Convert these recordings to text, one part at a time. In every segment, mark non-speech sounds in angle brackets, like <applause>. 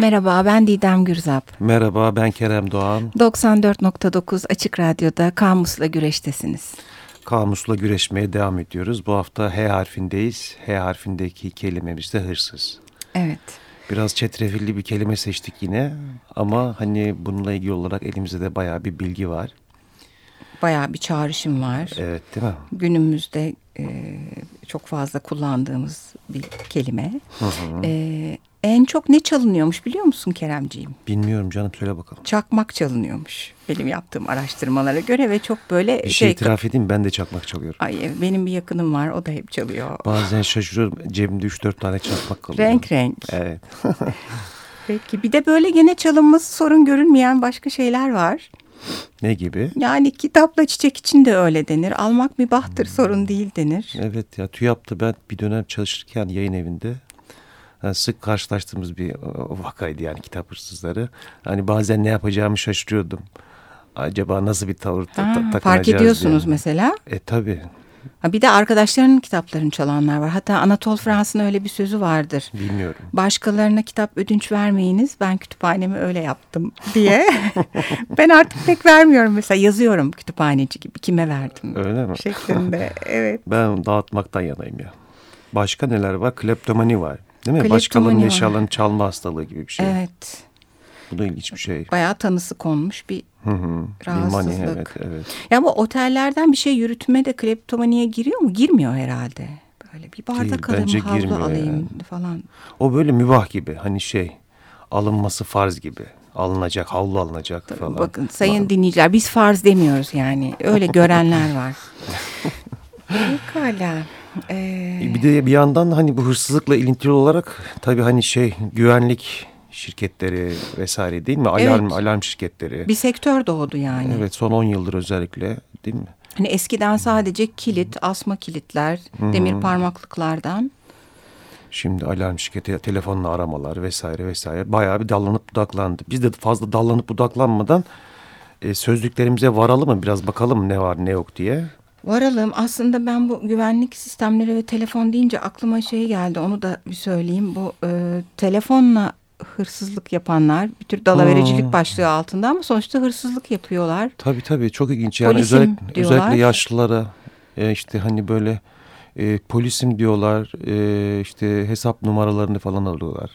Merhaba ben Didem Gürzap. Merhaba ben Kerem Doğan. 94.9 Açık Radyo'da Kamus'la güreştesiniz. Kamus'la güreşmeye devam ediyoruz. Bu hafta H harfindeyiz. H harfindeki kelimemiz de hırsız. Evet. Biraz çetrefilli bir kelime seçtik yine. Ama hani bununla ilgili olarak elimizde de bayağı bir bilgi var. Bayağı bir çağrışım var. Evet değil mi? Günümüzde e, çok fazla kullandığımız bir kelime. Hı hı. E, en çok ne çalınıyormuş biliyor musun Keremciğim? Bilmiyorum canım söyle bakalım. Çakmak çalınıyormuş benim yaptığım araştırmalara göre ve çok böyle... Bir şey, şey itiraf edeyim ben de çakmak çalıyorum. Ay benim bir yakınım var o da hep çalıyor. Bazen şaşırıyorum cebimde 3-4 tane çakmak kalıyor. Renk renk. Evet. <laughs> Peki bir de böyle gene çalınması sorun görünmeyen başka şeyler var. Ne gibi? Yani kitapla çiçek için de öyle denir. Almak mübahtır hmm. sorun değil denir. Evet ya TÜYAP'ta ben bir dönem çalışırken yayın evinde sık karşılaştığımız bir vakaydı yani kitap hırsızları. Hani bazen ne yapacağımı şaşırıyordum. Acaba nasıl bir tavır ha, takınacağız Fark ediyorsunuz diye. mesela. E tabii. Ha, bir de arkadaşlarının kitaplarını çalanlar var. Hatta Anatol Frans'ın öyle bir sözü vardır. Bilmiyorum. Başkalarına kitap ödünç vermeyiniz. Ben kütüphanemi öyle yaptım diye. <laughs> ben artık pek vermiyorum mesela yazıyorum kütüphaneci gibi. Kime verdim? Öyle mi? Şeklinde. Evet. Ben dağıtmaktan yanayım ya. Başka neler var? Kleptomani var. Değil mi? Başkalarının eşyalarını çalma hastalığı gibi bir şey. Evet. Bu da ilginç bir şey. Bayağı tanısı konmuş bir hı hı. rahatsızlık. Bilmani, evet, evet. Ya bu otellerden bir şey yürütme de kleptomaniye giriyor mu? Girmiyor herhalde. Böyle bir bardak Değil, alayım, havlu alayım yani. falan. O böyle mübah gibi. Hani şey alınması farz gibi. Alınacak, havlu alınacak Tabii falan. Bakın sayın Var. dinleyiciler biz farz demiyoruz yani. Öyle görenler var. <laughs> Pekala. Ee... Bir de bir yandan hani bu hırsızlıkla ilintili olarak tabii hani şey güvenlik şirketleri vesaire değil mi? Alarm evet. alarm şirketleri. Bir sektör doğdu yani. Evet son 10 yıldır özellikle değil mi? Hani eskiden sadece kilit, asma kilitler, Hı-hı. demir parmaklıklardan. Şimdi alarm şirketi, telefonla aramalar vesaire vesaire bayağı bir dallanıp budaklandı. Biz de fazla dallanıp budaklanmadan e, sözlüklerimize varalım mı biraz bakalım ne var ne yok diye. Varalım. Aslında ben bu güvenlik sistemleri ve telefon deyince aklıma şey geldi. Onu da bir söyleyeyim. Bu e, telefonla hırsızlık yapanlar bir tür dalavericilik hmm. başlığı altında ama sonuçta hırsızlık yapıyorlar. Tabii tabii çok ilginç. Yani polisim özellikle, diyorlar. özellikle yaşlılara e, işte hani böyle e, polisim diyorlar e, işte hesap numaralarını falan alıyorlar.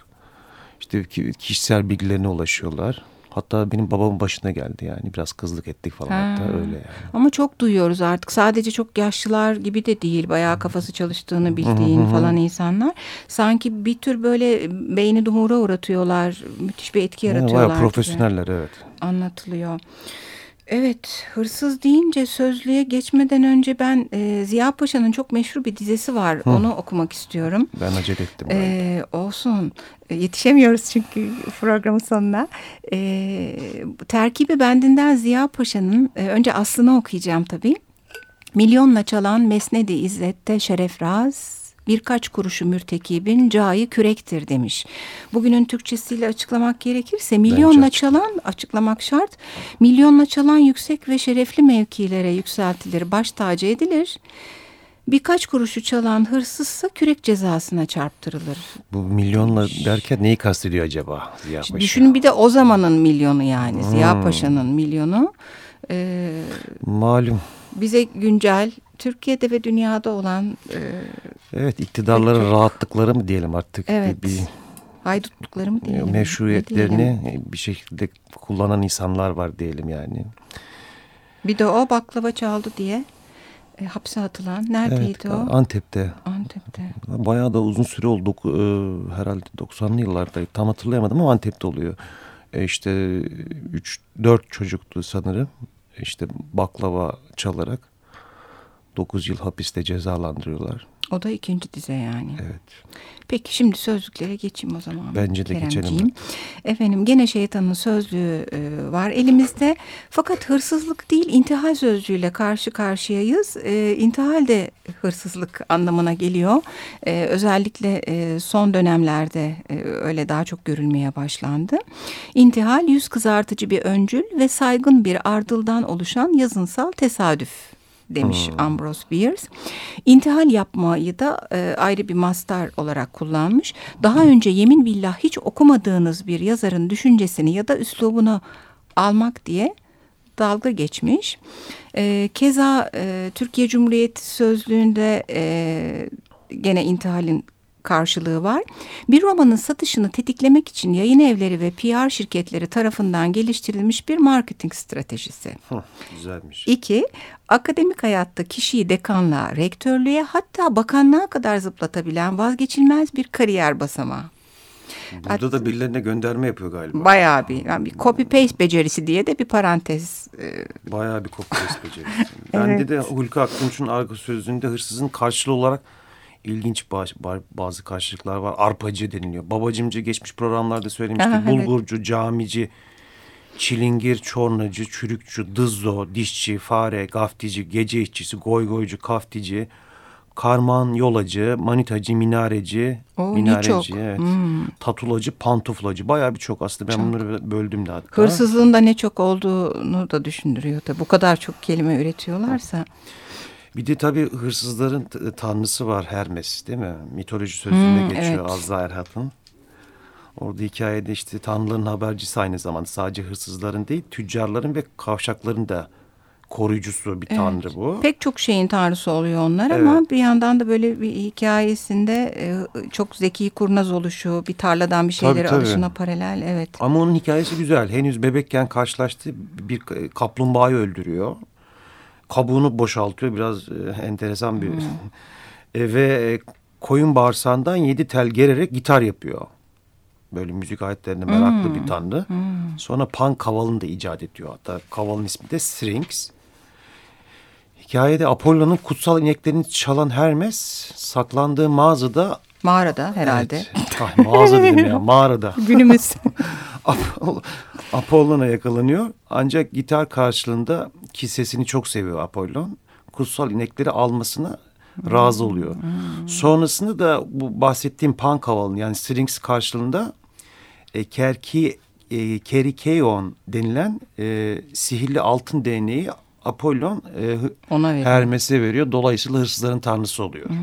İşte kişisel bilgilerine ulaşıyorlar. Hatta benim babamın başına geldi yani biraz kızlık ettik falan ha. hatta öyle yani. Ama çok duyuyoruz artık sadece çok yaşlılar gibi de değil bayağı kafası çalıştığını bildiğin falan insanlar. Sanki bir tür böyle beyni dumura uğratıyorlar müthiş bir etki yaratıyorlar. Bayağı profesyoneller evet. Anlatılıyor. Evet, hırsız deyince sözlüğe geçmeden önce ben e, Ziya Paşa'nın çok meşhur bir dizesi var. Hı. Onu okumak istiyorum. Ben acele ettim. E, olsun. E, yetişemiyoruz çünkü programın sonuna. E, terkibi bendinden Ziya Paşa'nın e, önce aslını okuyacağım tabii. Milyonla çalan Mesnedi İzzet'te Şerefraz birkaç kuruşu mürtekibin cayı kürektir demiş. Bugünün Türkçesiyle açıklamak gerekirse milyonla çalan açıklamak şart. Milyonla çalan yüksek ve şerefli mevkilere yükseltilir, baş tacı edilir. Birkaç kuruşu çalan hırsızsa kürek cezasına çarptırılır. Bu milyonla derken neyi kastediyor acaba Ziya Paşa? Düşünün bir de o zamanın milyonu yani hmm. Ziya Paşa'nın milyonu. Ee, Malum. Bize güncel Türkiye'de ve dünyada olan... E, evet iktidarların çok, rahatlıkları mı diyelim artık? Evet. Bir, haydutlukları mı diyelim? Meşruiyetlerini diyelim. bir şekilde kullanan insanlar var diyelim yani. Bir de o baklava çaldı diye e, hapse atılan. Neredeydi evet, o? Antep'te. Antep'te. Bayağı da uzun süre oldu. E, herhalde 90'lı yıllarda. Tam hatırlayamadım ama Antep'te oluyor. E, işte 3-4 çocuktu sanırım. İşte baklava çalarak 9 yıl hapiste cezalandırıyorlar. O da ikinci dize yani. Evet. Peki şimdi sözlüklere geçeyim o zaman. Bence de geçelim. Efendim gene şeytanın sözlüğü e, var elimizde. Fakat hırsızlık değil intihal sözcüğüyle karşı karşıyayız. E, intihal de hırsızlık anlamına geliyor. E, özellikle e, son dönemlerde e, öyle daha çok görülmeye başlandı. İntihal yüz kızartıcı bir öncül ve saygın bir ardıldan oluşan yazınsal tesadüf demiş hmm. Ambrose Bierce. İntihal yapmayı da e, ayrı bir master olarak kullanmış. Daha önce yemin billah hiç okumadığınız bir yazarın düşüncesini ya da üslubunu almak diye dalga geçmiş. E, keza e, Türkiye Cumhuriyeti Sözlüğü'nde e, gene intihalin karşılığı var. Bir romanın satışını tetiklemek için yayın evleri ve PR şirketleri tarafından geliştirilmiş bir marketing stratejisi. Hı, güzelmiş. İki, akademik hayatta kişiyi dekanlığa, rektörlüğe hatta bakanlığa kadar zıplatabilen vazgeçilmez bir kariyer basamağı. Burada da birilerine gönderme yapıyor galiba. Bayağı bir, yani bir copy paste becerisi diye de bir parantez. E... Bayağı bir copy paste becerisi. <laughs> evet. Bende de Hulki Aktunç'un arka sözlüğünde hırsızın karşılığı olarak ilginç bazı karşılıklar var. Arpacı deniliyor. Babacımcı geçmiş programlarda söylemiştik. Aha, Bulgurcu, evet. camici, çilingir, çornacı, çürükçü, dızzo, dişçi, fare, gaftici, gece işçisi, goygoycu, kaftici, karman, yolacı, manitacı, minareci, Oo, minareci, evet. Hmm. tatulacı, pantuflacı. Bayağı birçok aslında ben çok. bunları böldüm de hatta. Hırsızlığın da ne çok olduğunu da düşündürüyor tabii. Bu kadar çok kelime üretiyorlarsa. Bir de tabii hırsızların tanrısı var Hermes değil mi? Mitoloji sözünde hmm, geçiyor evet. Azza Erhat'ın. Orada hikayede işte tanrıların habercisi aynı zamanda sadece hırsızların değil tüccarların ve kavşakların da koruyucusu bir evet. tanrı bu. Pek çok şeyin tanrısı oluyor onlar evet. ama bir yandan da böyle bir hikayesinde e, çok zeki kurnaz oluşu, bir tarladan bir şeyleri tabii, tabii. alışına paralel evet. Ama onun hikayesi güzel. Henüz bebekken karşılaştığı bir kaplumbağayı öldürüyor kabuğunu boşaltıyor. Biraz e, enteresan bir... Hmm. <laughs> e, ve e, koyun bağırsağından yedi tel gererek gitar yapıyor. Böyle müzik aletlerine meraklı hmm. bir tanrı. Hmm. Sonra pan kavalını da icat ediyor. Hatta kavalın ismi de Strings. Hikayede Apollo'nun kutsal ineklerini çalan Hermes saklandığı mağazada Mağarada herhalde. Evet. Ah, mağaza dedim ya mağarada. <laughs> Günümüz. <laughs> Apollon'a yakalanıyor. Ancak gitar karşılığında ki sesini çok seviyor Apollon. Kutsal inekleri almasına razı oluyor. Hmm. Sonrasında da bu bahsettiğim pan kavalın yani strings karşılığında e, Kerki e, Kerikeon denilen e, sihirli altın değneği Apollon e, Ona veriyor. Hermes'e veriyor. Dolayısıyla hırsızların tanrısı oluyor. Hmm,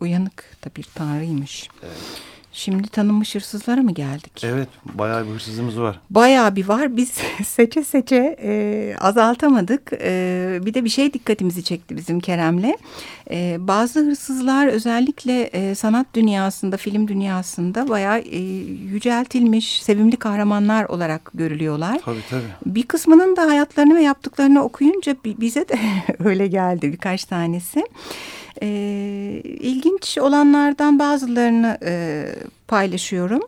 uyanık da bir tanrıymış. Evet. Şimdi tanınmış hırsızlara mı geldik? Evet bayağı bir hırsızımız var. Bayağı bir var. Biz <laughs> seçe seçe e, azaltamadık. E, bir de bir şey dikkatimizi çekti bizim Kerem'le. E, bazı hırsızlar özellikle e, sanat dünyasında, film dünyasında bayağı e, yüceltilmiş, sevimli kahramanlar olarak görülüyorlar. Tabii tabii. Bir kısmının da hayatlarını ve yaptıklarını okuyunca bize de <laughs> öyle geldi birkaç tanesi. E, ilginç olanlardan bazılarını e, paylaşıyorum.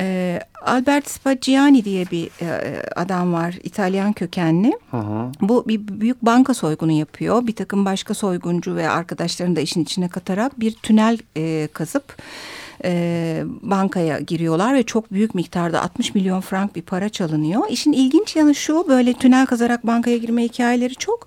E, Albert Spaggiani diye bir e, adam var, İtalyan kökenli. Hı hı. Bu bir büyük banka soygunu yapıyor. Bir takım başka soyguncu ve arkadaşlarını da işin içine katarak bir tünel e, kazıp e, bankaya giriyorlar ve çok büyük miktarda 60 milyon frank bir para çalınıyor. İşin ilginç yanı şu böyle tünel kazarak bankaya girme hikayeleri çok.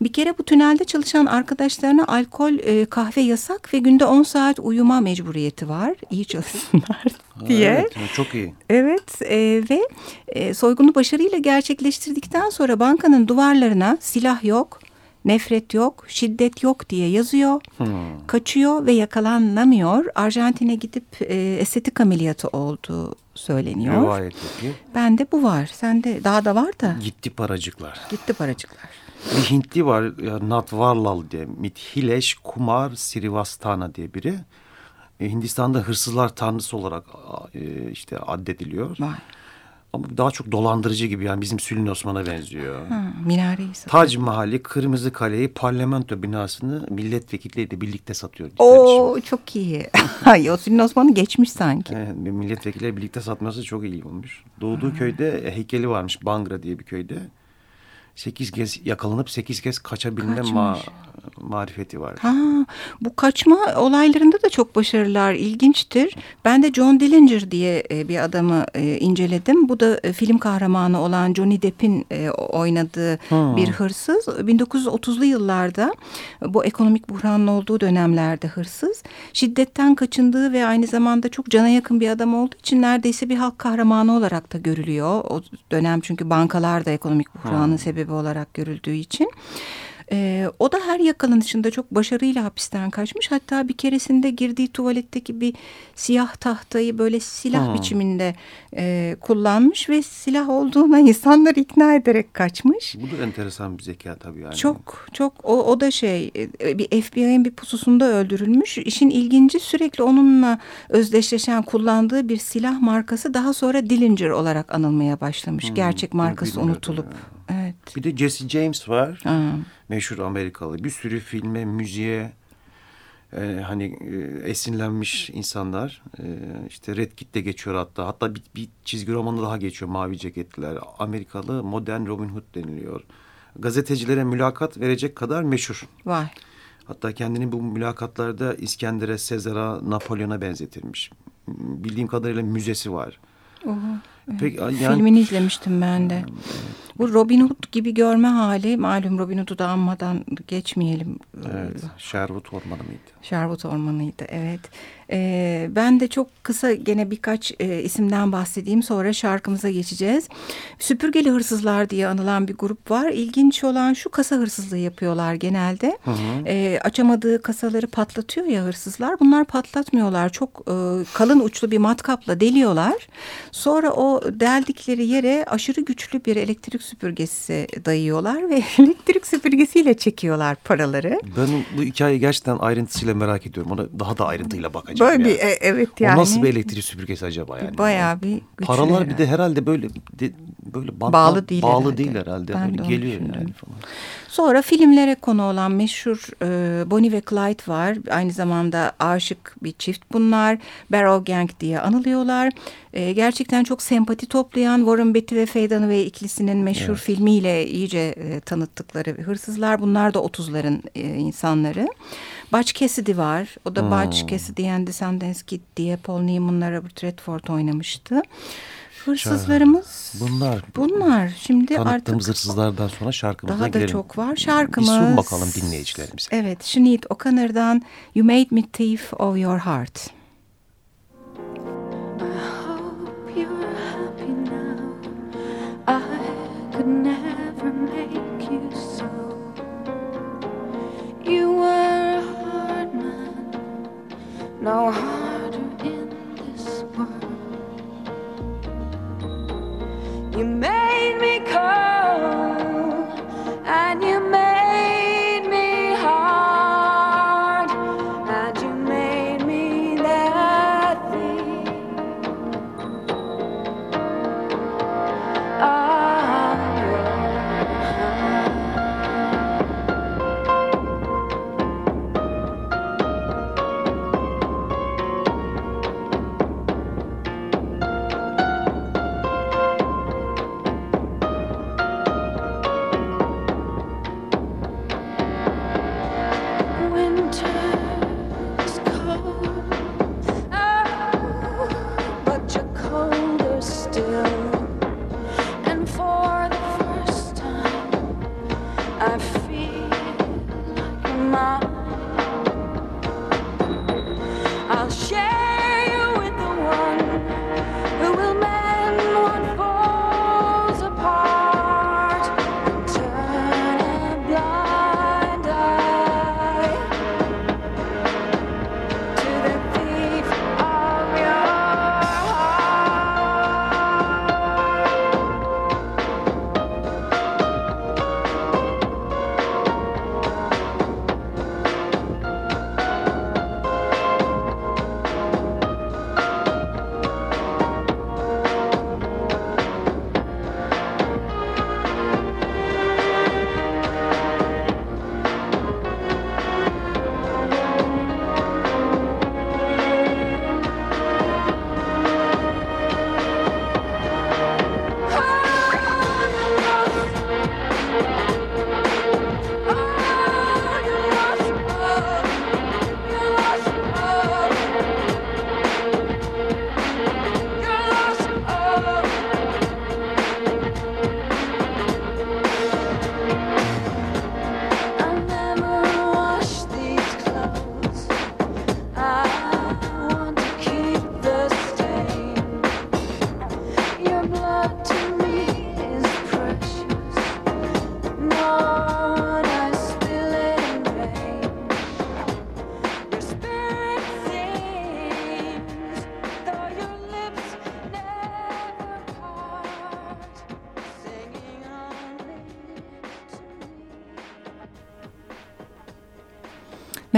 Bir kere bu tünelde çalışan arkadaşlarına alkol, e, kahve yasak ve günde 10 saat uyuma mecburiyeti var. İyi çalışsınlar <laughs> diye. Evet, çok iyi. Evet e, ve e, soygunu başarıyla gerçekleştirdikten sonra bankanın duvarlarına silah yok, Nefret yok, şiddet yok diye yazıyor. Hmm. Kaçıyor ve yakalanamıyor. Arjantin'e gidip e, estetik ameliyatı olduğu söyleniyor. Rivayet peki. Bende bu var. Sende daha da var da. Gitti paracıklar. Gitti paracıklar. Bir Hintli var Natvarlal diye. Mithilesh Kumar Srivastana diye biri. E, Hindistan'da hırsızlar tanrısı olarak e, işte addediliyor. Vay. Ama daha çok dolandırıcı gibi yani bizim Sülün Osman'a benziyor. Ha, minareyi satıyor. Tac Mahalli, Kırmızı Kale'yi, parlamento binasını milletvekilleriyle birlikte satıyor. Oo çok iyi. <laughs> o Sülün Osman'ı geçmiş sanki. Evet, milletvekilleri birlikte satması çok iyi olmuş. Doğduğu ha. köyde heykeli varmış Bangra diye bir köyde sekiz kez yakalanıp sekiz kez kaçabilme ma marifeti var. Ha, bu kaçma olaylarında da çok başarılar ilginçtir. Ben de John Dillinger diye e, bir adamı e, inceledim. Bu da e, film kahramanı olan Johnny Depp'in oynadığı ha. bir hırsız. 1930'lu yıllarda bu ekonomik buhranın olduğu dönemlerde hırsız. Şiddetten kaçındığı ve aynı zamanda çok cana yakın bir adam olduğu için neredeyse bir halk kahramanı olarak da görülüyor. O dönem çünkü bankalar da ekonomik buhranın ha. sebebi olarak görüldüğü için. E, o da her yakalanışında çok başarıyla hapisten kaçmış. Hatta bir keresinde girdiği tuvaletteki bir siyah tahtayı böyle silah hmm. biçiminde e, kullanmış ve silah olduğuna <laughs> insanları ikna ederek kaçmış. Bu da enteresan bir zeka tabii yani. Çok çok o, o da şey e, bir FBI'nin bir pususunda öldürülmüş. İşin ilginci sürekli onunla özdeşleşen kullandığı bir silah markası daha sonra Dillinger olarak anılmaya başlamış. Hmm, Gerçek markası unutulup. Ya. Evet. Bir de Jesse James var. Ha. Meşhur Amerikalı. Bir sürü filme, müziğe e, hani e, esinlenmiş insanlar. E, işte Red Kit'te geçiyor hatta. Hatta bir, bir çizgi romanı daha geçiyor Mavi Ceketliler. Amerikalı modern Robin Hood deniliyor. Gazetecilere mülakat verecek kadar meşhur. Vay. Hatta kendini bu mülakatlarda İskender'e, Sezar'a, Napolyon'a benzetirmiş. Bildiğim kadarıyla müzesi var. Oha. Peki, yani, Filmini izlemiştim ben de. Evet. Bu Robin Hood gibi görme hali malum Robin Hood'u da anmadan geçmeyelim. Evet, Sherwood Ormanı mıydı? Sherwood Ormanı'ydı evet. Ee, ben de çok kısa gene birkaç e, isimden bahsedeyim sonra şarkımıza geçeceğiz. Süpürgeli hırsızlar diye anılan bir grup var. İlginç olan şu kasa hırsızlığı yapıyorlar genelde. Hı hı. Ee, açamadığı kasaları patlatıyor ya hırsızlar. Bunlar patlatmıyorlar. Çok e, kalın uçlu bir matkapla deliyorlar. Sonra o deldikleri yere aşırı güçlü bir elektrik süpürgesi dayıyorlar ve <laughs> elektrik süpürgesiyle çekiyorlar paraları. Ben bu hikayeyi gerçekten ayrıntısıyla merak ediyorum. Ona daha da ayrıntıyla bakacağım. Böyle bir e, evet yani. O nasıl bir elektrik süpürgesi acaba yani? Bayağı bir güçlü. Paralar herhalde. bir de herhalde böyle de, böyle bantla, bağlı değil bağlı herhalde. değil herhalde. Ben böyle geliyor yani falan. Sonra filmlere konu olan meşhur e, Bonnie ve Clyde var. Aynı zamanda aşık bir çift bunlar. Barrow Gang diye anılıyorlar. E, gerçekten çok sempati toplayan Warren Beatty ve Faye Dunaway ikilisinin meşhur evet. filmiyle iyice e, tanıttıkları hırsızlar. Bunlar da 30'ların e, insanları. Butch Cassidy var. O da hmm. Butch Cassidy and the Sundance Kid diye Paul Newman'la Robert Redford oynamıştı. Hırsızlarımız bunlar. Bunlar. Şimdi artık hırsızlardan sonra şarkımıza daha girelim. Daha da çok var. Şarkımız. Bir sun bakalım dinleyicilerimize. Evet. Sinead O'Connor'dan You Made Me Thief of Your Heart.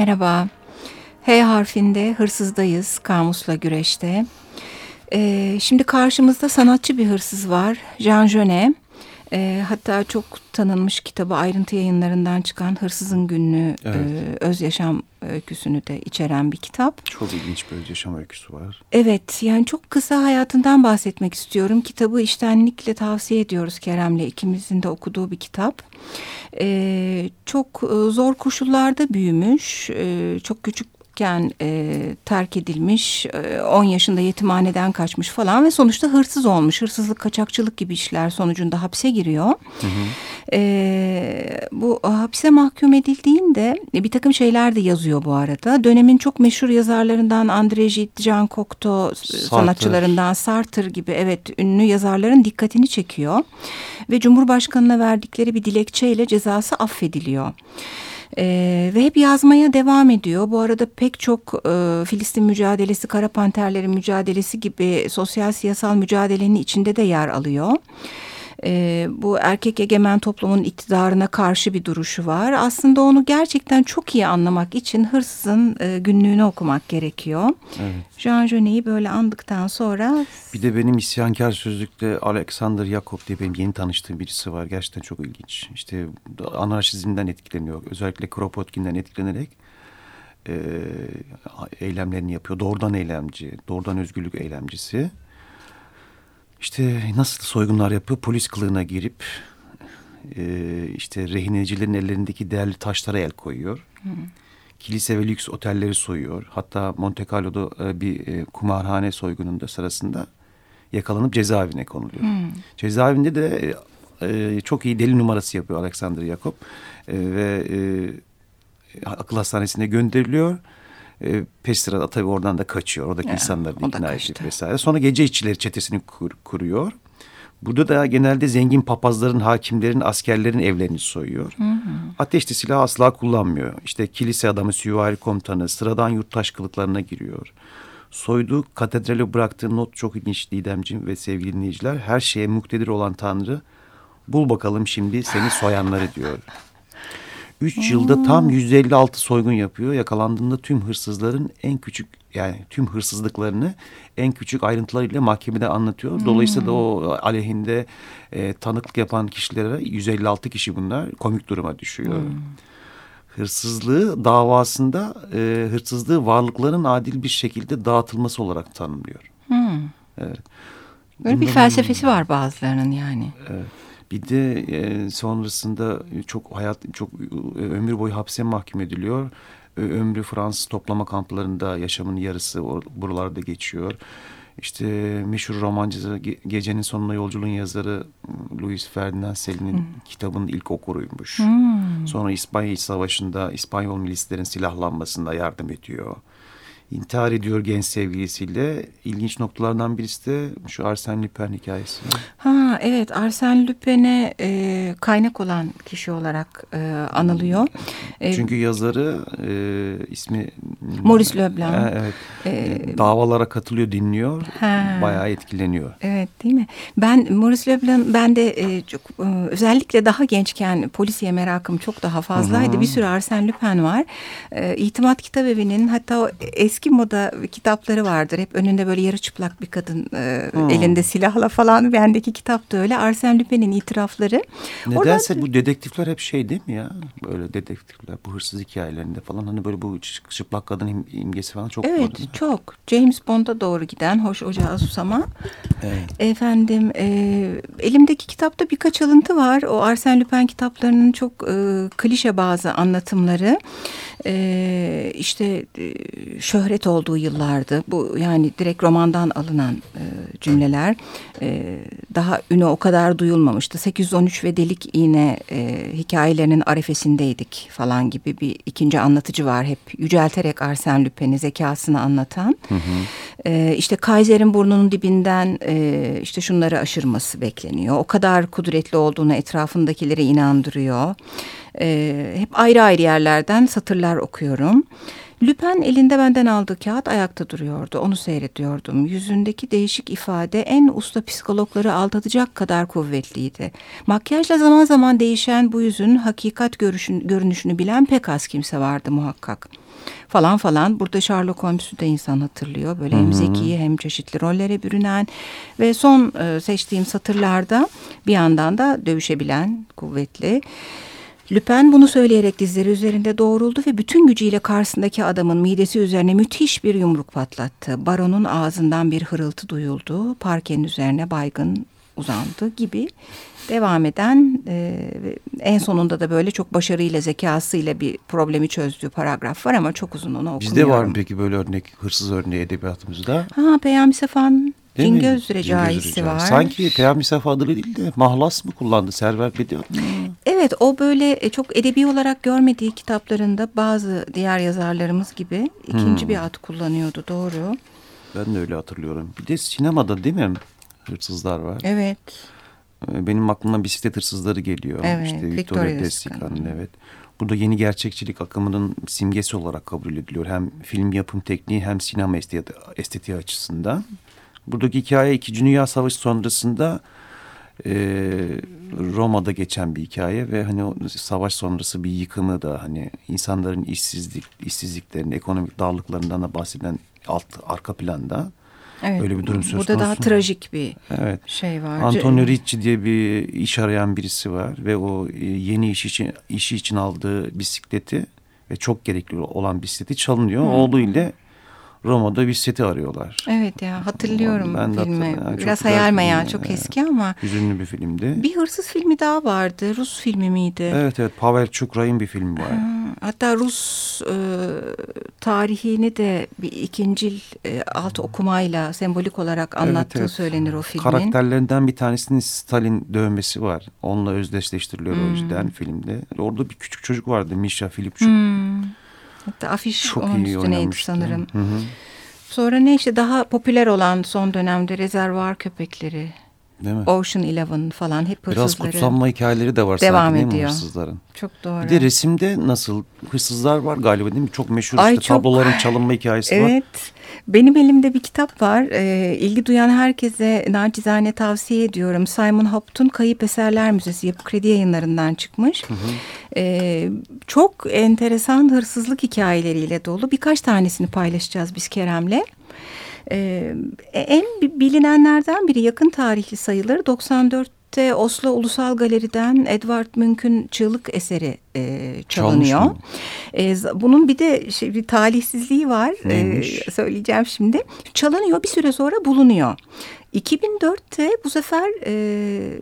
Merhaba. H harfinde hırsızdayız, kamusla güreşte. Ee, şimdi karşımızda sanatçı bir hırsız var, Jean Genet. E, hatta çok tanınmış kitabı ayrıntı yayınlarından çıkan Hırsızın Günlüğü evet. e, öz yaşam öyküsünü de içeren bir kitap. Çok ilginç bir öz yaşam öyküsü var. Evet yani çok kısa hayatından bahsetmek istiyorum. Kitabı iştenlikle tavsiye ediyoruz Kerem'le ikimizin de okuduğu bir kitap. E, çok zor koşullarda büyümüş, e, çok küçük çocukken e, terk edilmiş, e, 10 yaşında yetimhaneden kaçmış falan ve sonuçta hırsız olmuş. Hırsızlık, kaçakçılık gibi işler sonucunda hapse giriyor. Hı hı. E, bu hapse mahkum edildiğinde bir takım şeyler de yazıyor bu arada. Dönemin çok meşhur yazarlarından André Gide, Jean Cocteau sanatçılarından Sartre gibi evet ünlü yazarların dikkatini çekiyor. Ve Cumhurbaşkanı'na verdikleri bir dilekçeyle cezası affediliyor. E, ve hep yazmaya devam ediyor. Bu arada pek çok e, Filistin mücadelesi, Kara Panterlerin mücadelesi gibi sosyal siyasal mücadelenin içinde de yer alıyor e, bu erkek egemen toplumun iktidarına karşı bir duruşu var. Aslında onu gerçekten çok iyi anlamak için hırsızın e, günlüğünü okumak gerekiyor. Evet. Jean Genet'i böyle andıktan sonra... Bir de benim isyankar sözlükte Alexander Jacob diye benim yeni tanıştığım birisi var. Gerçekten çok ilginç. İşte anarşizmden etkileniyor. Özellikle Kropotkin'den etkilenerek e, eylemlerini yapıyor. Doğrudan eylemci, doğrudan özgürlük eylemcisi. İşte nasıl soygunlar yapıyor? Polis kılığına girip e, işte rehinecilerin ellerindeki değerli taşlara el koyuyor. Hı. Kilise ve lüks otelleri soyuyor. Hatta Monte Carlo'da e, bir e, kumarhane soygununda sırasında yakalanıp cezaevine konuluyor. Hı. Cezaevinde de e, çok iyi deli numarası yapıyor Alexander Jacob. E, ve e, akıl hastanesine gönderiliyor e, Pestra tabii oradan da kaçıyor. Oradaki ya, insanları da ikna edip vesaire. Sonra gece işçileri çetesini kur, kuruyor. Burada da genelde zengin papazların, hakimlerin, askerlerin evlerini soyuyor. Hı hı. Ateşli silah asla kullanmıyor. İşte kilise adamı, süvari komutanı, sıradan yurttaş kılıklarına giriyor. Soyduğu katedrale bıraktığı not çok ilginç Didemciğim ve sevgili dinleyiciler. Her şeye muktedir olan Tanrı bul bakalım şimdi seni soyanları diyor. 3 yılda tam 156 soygun yapıyor. Yakalandığında tüm hırsızların en küçük yani tüm hırsızlıklarını en küçük ayrıntılarıyla mahkemede anlatıyor. Hmm. Dolayısıyla da o aleyhinde e, tanıklık yapan kişilere 156 kişi bunlar komik duruma düşüyor. Hmm. Hırsızlığı davasında e, hırsızlığı varlıkların adil bir şekilde dağıtılması olarak tanımlıyor. Hmm. Evet. Böyle bir felsefesi var bazılarının yani. Evet. Bir de e, sonrasında çok hayat çok e, ömür boyu hapse mahkum ediliyor. Ömrü Fransız toplama kamplarında yaşamın yarısı buralarda geçiyor. İşte meşhur romancı Gecenin Sonuna Yolculuğun yazarı Louis Ferdinand Selin'in hmm. kitabının ilk okuruymuş. Hmm. Sonra İspanya İç Savaşı'nda İspanyol milislerin silahlanmasında yardım ediyor intihar ediyor genç sevgilisiyle. İlginç noktalardan birisi de şu Arsène Lupin hikayesi. Ha evet Arsène Lupin'e e, kaynak olan kişi olarak e, anılıyor. E, Çünkü yazarı e, ismi Maurice Leblanc. E, evet. E, davalara katılıyor, dinliyor. Ha. Bayağı etkileniyor. Evet değil mi? Ben Maurice Leblanc ben de e, çok e, özellikle daha gençken polisiye merakım çok daha fazlaydı. Hı -hı. Bir sürü Arsène Lupin var. E, İtimat Kitabevi'nin hatta o eski eski moda kitapları vardır. Hep önünde böyle yarı çıplak bir kadın e, hmm. elinde silahla falan. <laughs> Bendeki kitap da öyle. Arsène Lupin'in itirafları. Nedense Oradan... bu dedektifler hep şey değil mi ya? Böyle dedektifler bu hırsız hikayelerinde falan hani böyle bu çıplak kadın imgesi falan çok Evet var, çok. James Bond'a doğru giden hoş ocağı susama. Evet. Efendim e, elimdeki kitapta birkaç alıntı var. O Arsène Lupin kitaplarının çok e, klişe bazı anlatımları. E, işte e, şöhret olduğu yıllardı. Bu yani direkt romandan alınan e, cümleler. E, daha ünü o kadar duyulmamıştı. 813 ve Delik İğne e, hikayelerinin arefesindeydik falan gibi bir ikinci anlatıcı var. Hep yücelterek Arsène Lupin'i zekasını anlatan. Hı hı. E, işte Kaiser'in burnunun dibinden e, işte şunları aşırması bekleniyor. O kadar kudretli olduğunu etrafındakileri inandırıyor. E, hep ayrı ayrı yerlerden satırlar okuyorum. Lüpen elinde benden aldığı kağıt ayakta duruyordu. Onu seyrediyordum. Yüzündeki değişik ifade en usta psikologları aldatacak kadar kuvvetliydi. Makyajla zaman zaman değişen bu yüzün hakikat görüşün, görünüşünü bilen pek az kimse vardı muhakkak falan falan. Burada Sherlock Holmes'u da insan hatırlıyor. Böyle hem zeki hem çeşitli rollere bürünen ve son e, seçtiğim satırlarda bir yandan da dövüşebilen, kuvvetli. Lüpen bunu söyleyerek dizleri üzerinde doğruldu ve bütün gücüyle karşısındaki adamın midesi üzerine müthiş bir yumruk patlattı. Baronun ağzından bir hırıltı duyuldu. Parkenin üzerine baygın uzandı gibi devam eden e, en sonunda da böyle çok başarıyla zekasıyla bir problemi çözdüğü paragraf var ama çok uzun onu okumuyorum. Bizde var mı peki böyle örnek hırsız örneği edebiyatımızda? Ha Peyami Sefa'nın Cingöz Recaisi var. Sanki Peyami Sefa adını değil de mahlas mı kullandı Server Bediat mı? Evet o böyle e, çok edebi olarak görmediği kitaplarında bazı diğer yazarlarımız gibi ikinci hmm. bir ad kullanıyordu doğru. Ben de öyle hatırlıyorum. Bir de sinemada değil mi hırsızlar var? Evet. Ee, benim aklıma bisiklet hırsızları geliyor. Evet, işte Victoria Destica'nın evet. Burada yeni gerçekçilik akımının simgesi olarak kabul ediliyor. Hem film yapım tekniği hem sinema estetiği açısından. Buradaki hikaye İkinci Dünya Savaşı sonrasında e, Roma'da geçen bir hikaye ve hani o savaş sonrası bir yıkımı da hani insanların işsizlik, işsizliklerini, ekonomik darlıklarından da bahseden alt arka planda. Evet, Öyle bir durum söz Burada daha trajik bir evet. şey var. Antonio Ricci diye bir iş arayan birisi var ve o e, yeni iş için işi için aldığı bisikleti ve çok gerekli olan bisikleti çalınıyor. Hmm. Oğlu ile Roma'da bir seti arıyorlar. Evet ya hatırlıyorum ben filmi. Yani Biraz hayal meyal çok eski ama. Hüzünlü bir filmdi. Bir hırsız filmi daha vardı. Rus filmi miydi? Evet evet Pavel Çukray'ın bir filmi var. hatta Rus e, tarihini de bir ikincil e, alt okumayla sembolik olarak anlattığı evet, evet. söylenir o filmin. Karakterlerinden bir tanesinin Stalin dövmesi var. Onunla özdeşleştiriliyor hmm. o yüzden filmde. Orada bir küçük çocuk vardı Misha Filipçuk. Hmm. Hatta afiş Çok onun üstüneydi sanırım. Hı hı. Sonra ne işte daha popüler olan son dönemde rezervuar köpekleri. Değil mi? Ocean Eleven falan hep hırsızları. Biraz kutsanma hikayeleri de var devam sanki ediyor. hırsızların? Çok doğru. Bir de resimde nasıl hırsızlar var galiba değil mi? Çok meşhur Ay, işte çok... tabloların çalınma hikayesi evet. var. Evet. Benim elimde bir kitap var. E, ilgi duyan herkese nacizane tavsiye ediyorum. Simon Hopt'un Kayıp Eserler Müzesi Yapı Kredi yayınlarından çıkmış. Hı hı. E, çok enteresan hırsızlık hikayeleriyle dolu. Birkaç tanesini paylaşacağız biz Kerem'le. Ee, en bilinenlerden biri yakın tarihli sayılır. 94 Birlikte Oslo Ulusal Galeri'den Edward Munch'un çığlık eseri e, çalınıyor. E, bunun bir de şey, bir talihsizliği var. E, söyleyeceğim şimdi. Çalınıyor bir süre sonra bulunuyor. 2004'te bu sefer e,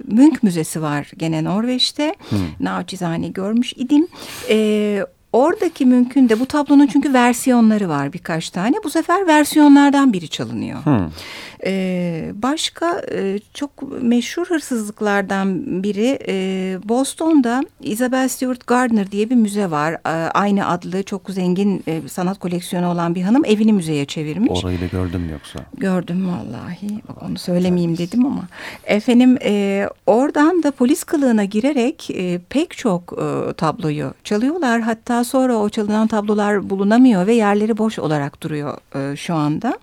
Münch Müzesi var gene Norveç'te. Hmm. Naçizane görmüş idim. E, Oradaki mümkün de bu tablonun çünkü versiyonları var birkaç tane. Bu sefer versiyonlardan biri çalınıyor. Hmm. Ee, başka e, çok meşhur hırsızlıklardan biri e, Boston'da Isabel Stewart Gardner diye bir müze var. E, aynı adlı çok zengin e, sanat koleksiyonu olan bir hanım evini müzeye çevirmiş. Orayı da gördüm yoksa? Gördüm vallahi. Onu söylemeyeyim dedim ama. Efendim e, oradan da polis kılığına girerek e, pek çok e, tabloyu çalıyorlar. Hatta sonra o çalınan tablolar bulunamıyor ve yerleri boş olarak duruyor e, şu anda.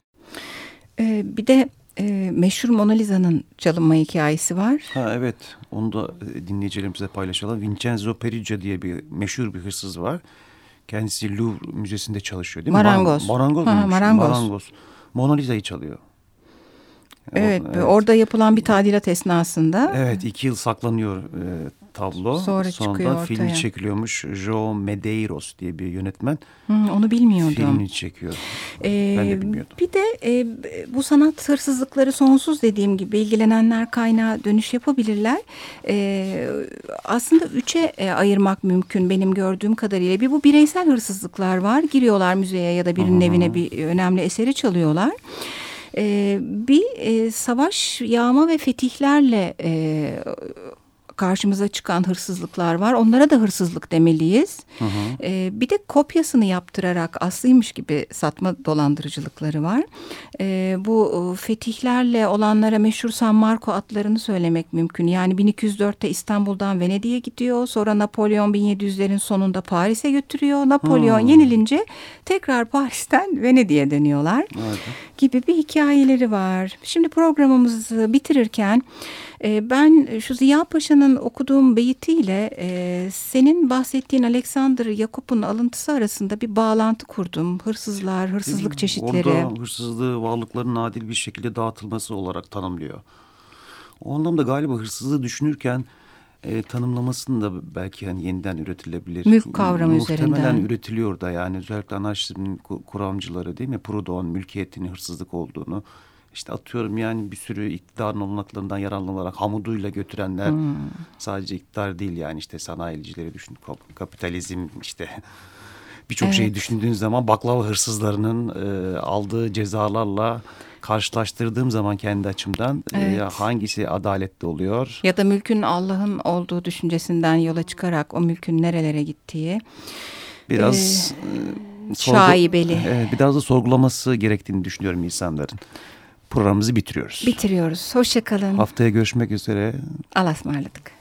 E, bir de e, meşhur Mona Lisa'nın çalınma hikayesi var. Ha evet onu da e, dinleyicilerimize paylaşalım. Vincenzo Perugia diye bir meşhur bir hırsız var. Kendisi Louvre Müzesi'nde çalışıyor değil mi? Marangoz. Marangoz. Ha, marangoz. marangoz. Mona Lisa'yı çalıyor. Evet, evet, orada yapılan bir tadilat esnasında. Evet, iki yıl saklanıyor e, tablo. Sonra, Sonra çıkıyor ortaya. filmi çekiliyormuş. Joe Medeiros diye bir yönetmen. Hı, onu bilmiyordum. Filmini çekiyor. Ee, ben de bilmiyordum. Bir de e, bu sanat hırsızlıkları sonsuz dediğim gibi ilgilenenler kaynağı dönüş yapabilirler. E, aslında üçe e, ayırmak mümkün benim gördüğüm kadarıyla. Bir bu bireysel hırsızlıklar var. Giriyorlar müzeye ya da birinin Aha. evine bir önemli eseri çalıyorlar. Ee, bir e, savaş, yağma ve fetihlerle e, karşımıza çıkan hırsızlıklar var. Onlara da hırsızlık demeliyiz. Hı hı. E, bir de kopyasını yaptırarak aslıymış gibi satma dolandırıcılıkları var. E, bu fetihlerle olanlara meşhur San Marco atlarını söylemek mümkün. Yani 1204'te İstanbul'dan Venedik'e gidiyor. Sonra Napolyon 1700'lerin sonunda Paris'e götürüyor. Napolyon hmm. yenilince tekrar Paris'ten Venedik'e dönüyorlar. Evet. Gibi bir hikayeleri var. Şimdi programımızı bitirirken e, ben şu Ziya Paşa'nın okuduğum beyitiyle e, senin bahsettiğin Alexander Yakup'un alıntısı arasında bir bağlantı kurdum. Hırsızlar, hırsızlık çeşitleri. Orada hırsızlığı varlıkların adil bir şekilde dağıtılması olarak tanımlıyor. O anlamda galiba hırsızlığı düşünürken e, tanımlamasını da belki hani yeniden üretilebilir. Mülk kavramı Muhtemelen üzerinden. Muhtemelen üretiliyor da yani özellikle anarşizmin kuramcıları değil mi? Proudhon mülkiyetin hırsızlık olduğunu işte atıyorum yani bir sürü iktidarın olanaklarından yararlanarak hamuduyla götürenler hmm. sadece iktidar değil yani işte sanayicileri düşün kapitalizm işte <laughs> birçok evet. şeyi düşündüğün zaman baklava hırsızlarının e, aldığı cezalarla karşılaştırdığım zaman kendi açımdan e, evet. e, hangisi adaletli oluyor? Ya da mülkün Allah'ın olduğu düşüncesinden yola çıkarak o mülkün nerelere gittiği. Biraz e, şaibeli. Evet, biraz da sorgulaması gerektiğini düşünüyorum insanların. Programımızı bitiriyoruz. Bitiriyoruz. Hoşçakalın. Haftaya görüşmek üzere. Allah'a ısmarladık.